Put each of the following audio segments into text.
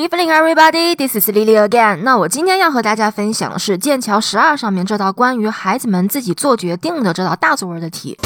Evening, everybody. This is Lily again. 那我今天要和大家分享的是剑桥十二上面这道关于孩子们自己做决定的这道大作文的题。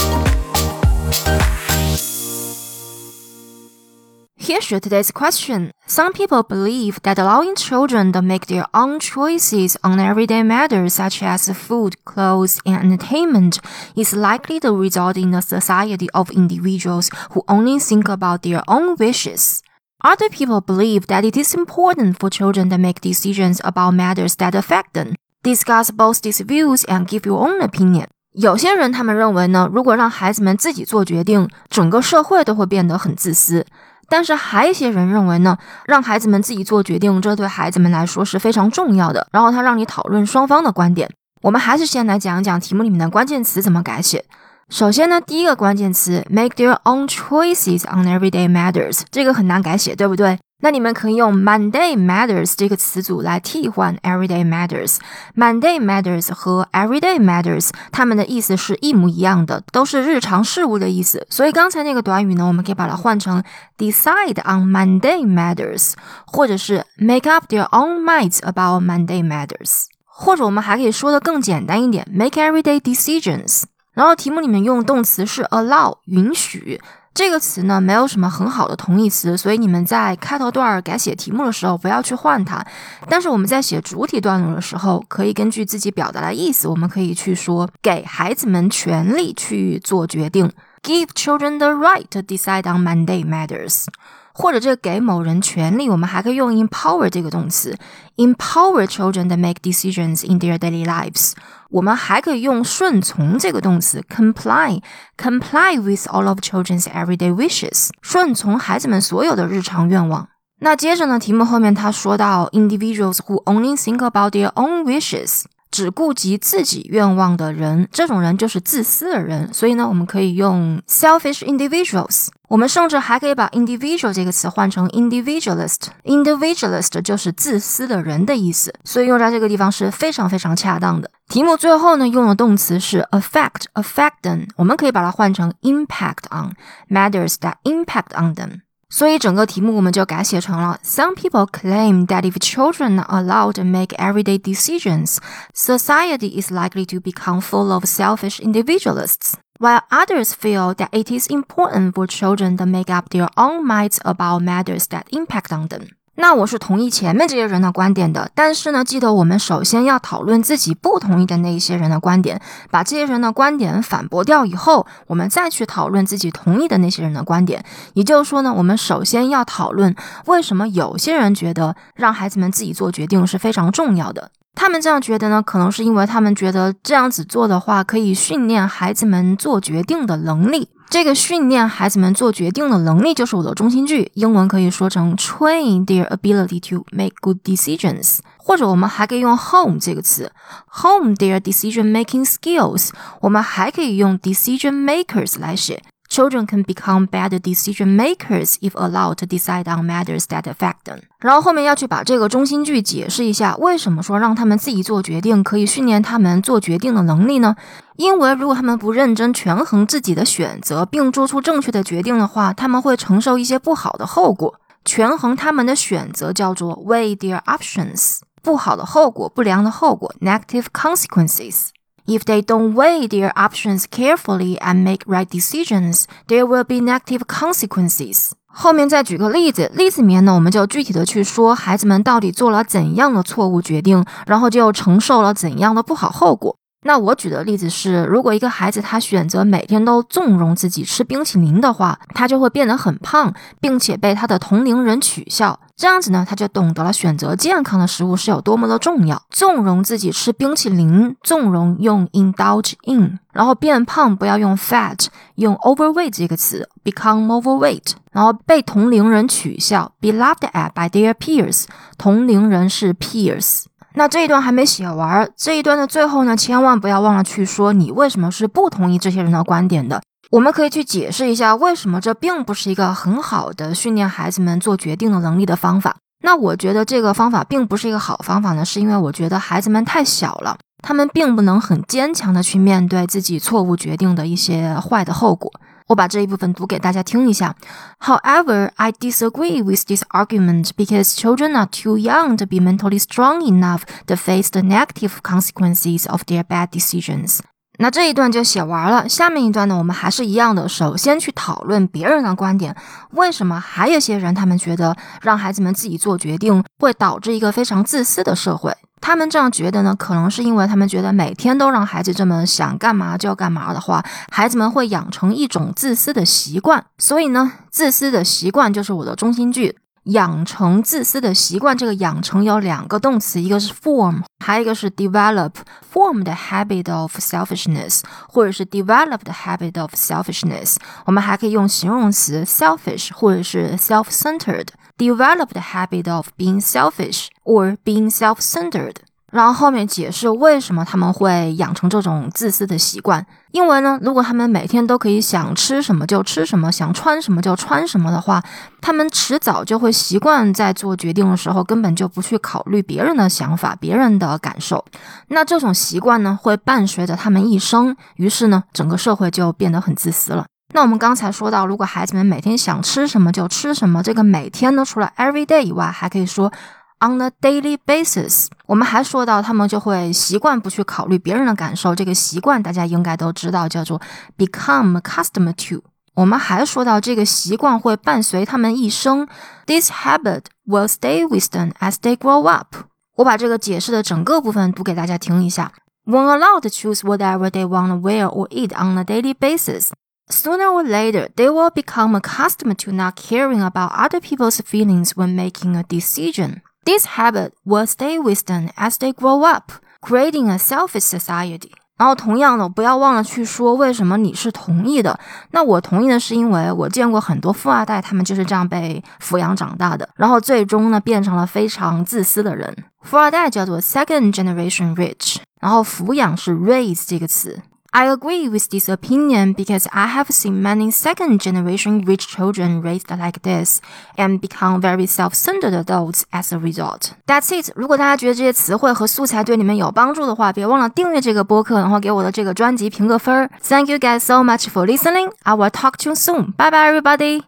Here's today's question. Some people believe that allowing children to make their own choices on everyday matters such as food, clothes, and entertainment is likely to result in a society of individuals who only think about their own wishes. Other people believe that it is important for children to make decisions about matters that affect them. Discuss both these views and give your own opinion. 有些人他们认为呢，如果让孩子们自己做决定，整个社会都会变得很自私。但是还有一些人认为呢，让孩子们自己做决定，这对孩子们来说是非常重要的。然后他让你讨论双方的观点。我们还是先来讲一讲题目里面的关键词怎么改写。首先呢，第一个关键词 make their own choices on everyday matters，这个很难改写，对不对？那你们可以用 Monday matters 这个词组来替换 everyday matters。Monday matters 和 everyday matters，它们的意思是一模一样的，都是日常事物的意思。所以刚才那个短语呢，我们可以把它换成 decide on Monday matters，或者是 make up their own minds about Monday matters，或者我们还可以说的更简单一点，make everyday decisions。然后题目里面用动词是 allow 允许这个词呢，没有什么很好的同义词，所以你们在开头段改写题目的时候不要去换它。但是我们在写主体段落的时候，可以根据自己表达的意思，我们可以去说给孩子们权利去做决定，give children the right to decide on Monday matters。或者这个给某人权利，我们还可以用 empower 这个动词，empower children to make decisions in their daily lives。我们还可以用顺从这个动词 comply，comply with all of children's everyday wishes，顺从孩子们所有的日常愿望。那接着呢，题目后面他说到 individuals who only think about their own wishes。 只顾及自己愿望的人，这种人就是自私的人。所以呢，我们可以用 selfish individuals。我们甚至还可以把 individual 这个词换成 individualist。individualist 就是自私的人的意思。所以用在这个地方是非常非常恰当的。题目最后呢，用的动词是 affect，affect them。我们可以把它换成 impact on matters that impact on them。所以整个题目我们就改写成了：Some people claim that if children are allowed to make everyday decisions, society is likely to become full of selfish individualists. While others feel that it is important for children to make up their own minds about matters that impact on them. 那我是同意前面这些人的观点的，但是呢，记得我们首先要讨论自己不同意的那一些人的观点，把这些人的观点反驳掉以后，我们再去讨论自己同意的那些人的观点。也就是说呢，我们首先要讨论为什么有些人觉得让孩子们自己做决定是非常重要的。他们这样觉得呢，可能是因为他们觉得这样子做的话，可以训练孩子们做决定的能力。这个训练孩子们做决定的能力就是我的中心句，英文可以说成 train their ability to make good decisions，或者我们还可以用 home 这个词，home their decision making skills，我们还可以用 decision makers 来写。Children can become better decision makers if allowed to decide on matters that affect them。然后后面要去把这个中心句解释一下，为什么说让他们自己做决定可以训练他们做决定的能力呢？因为如果他们不认真权衡自己的选择，并做出正确的决定的话，他们会承受一些不好的后果。权衡他们的选择叫做 weigh their options。不好的后果，不良的后果，negative consequences。If they don't weigh their options carefully and make right decisions, there will be negative consequences. 后面再举个例子，例子里面呢，我们就具体的去说孩子们到底做了怎样的错误决定，然后就承受了怎样的不好后果。那我举的例子是，如果一个孩子他选择每天都纵容自己吃冰淇淋的话，他就会变得很胖，并且被他的同龄人取笑。这样子呢，他就懂得了选择健康的食物是有多么的重要。纵容自己吃冰淇淋，纵容用 indulge in，然后变胖不要用 fat，用 overweight 这个词，become overweight，然后被同龄人取笑，be laughed at by their peers，同龄人是 peers。那这一段还没写完，这一段的最后呢，千万不要忘了去说你为什么是不同意这些人的观点的。我们可以去解释一下，为什么这并不是一个很好的训练孩子们做决定的能力的方法。那我觉得这个方法并不是一个好方法呢，是因为我觉得孩子们太小了，他们并不能很坚强的去面对自己错误决定的一些坏的后果。我把这一部分读给大家听一下。However, I disagree with this argument because children are too young to be mentally strong enough to face the negative consequences of their bad decisions. 那这一段就写完了，下面一段呢，我们还是一样的，首先去讨论别人的观点，为什么还有些人他们觉得让孩子们自己做决定会导致一个非常自私的社会？他们这样觉得呢，可能是因为他们觉得每天都让孩子这么想干嘛就干嘛的话，孩子们会养成一种自私的习惯。所以呢，自私的习惯就是我的中心句。养成自私的习惯，这个养成有两个动词，一个是 form，还有一个是 develop。form the habit of selfishness，或者是 develop the habit of selfishness。我们还可以用形容词 selfish，或者是 self-centered。Develop the habit of being selfish or being self-centered。然后后面解释为什么他们会养成这种自私的习惯。因为呢，如果他们每天都可以想吃什么就吃什么，想穿什么就穿什么的话，他们迟早就会习惯在做决定的时候根本就不去考虑别人的想法、别人的感受。那这种习惯呢，会伴随着他们一生。于是呢，整个社会就变得很自私了。那我们刚才说到，如果孩子们每天想吃什么就吃什么，这个每天呢，除了 every day 以外，还可以说。On a daily basis，我们还说到他们就会习惯不去考虑别人的感受，这个习惯大家应该都知道，叫做 become accustomed to。我们还说到这个习惯会伴随他们一生，this habit will stay with them as they grow up。我把这个解释的整个部分读给大家听一下。When allowed to choose whatever they want to wear or eat on a daily basis, sooner or later they will become accustomed to not caring about other people's feelings when making a decision. This habit will stay with them as they grow up, creating a selfish society. 然后同样的，不要忘了去说为什么你是同意的。那我同意的是因为我见过很多富二代，他们就是这样被抚养长大的，然后最终呢变成了非常自私的人。富二代叫做 second generation rich，然后抚养是 raise 这个词。 I agree with this opinion because I have seen many second generation rich children raised like this and become very self-centered adults as a result. That's it. 如果大家觉得这些词汇和素材对你们有帮助的话，别忘了订阅这个播客，然后给我的这个专辑评个分。Thank you guys so much for listening. I will talk to you soon. Bye bye, everybody.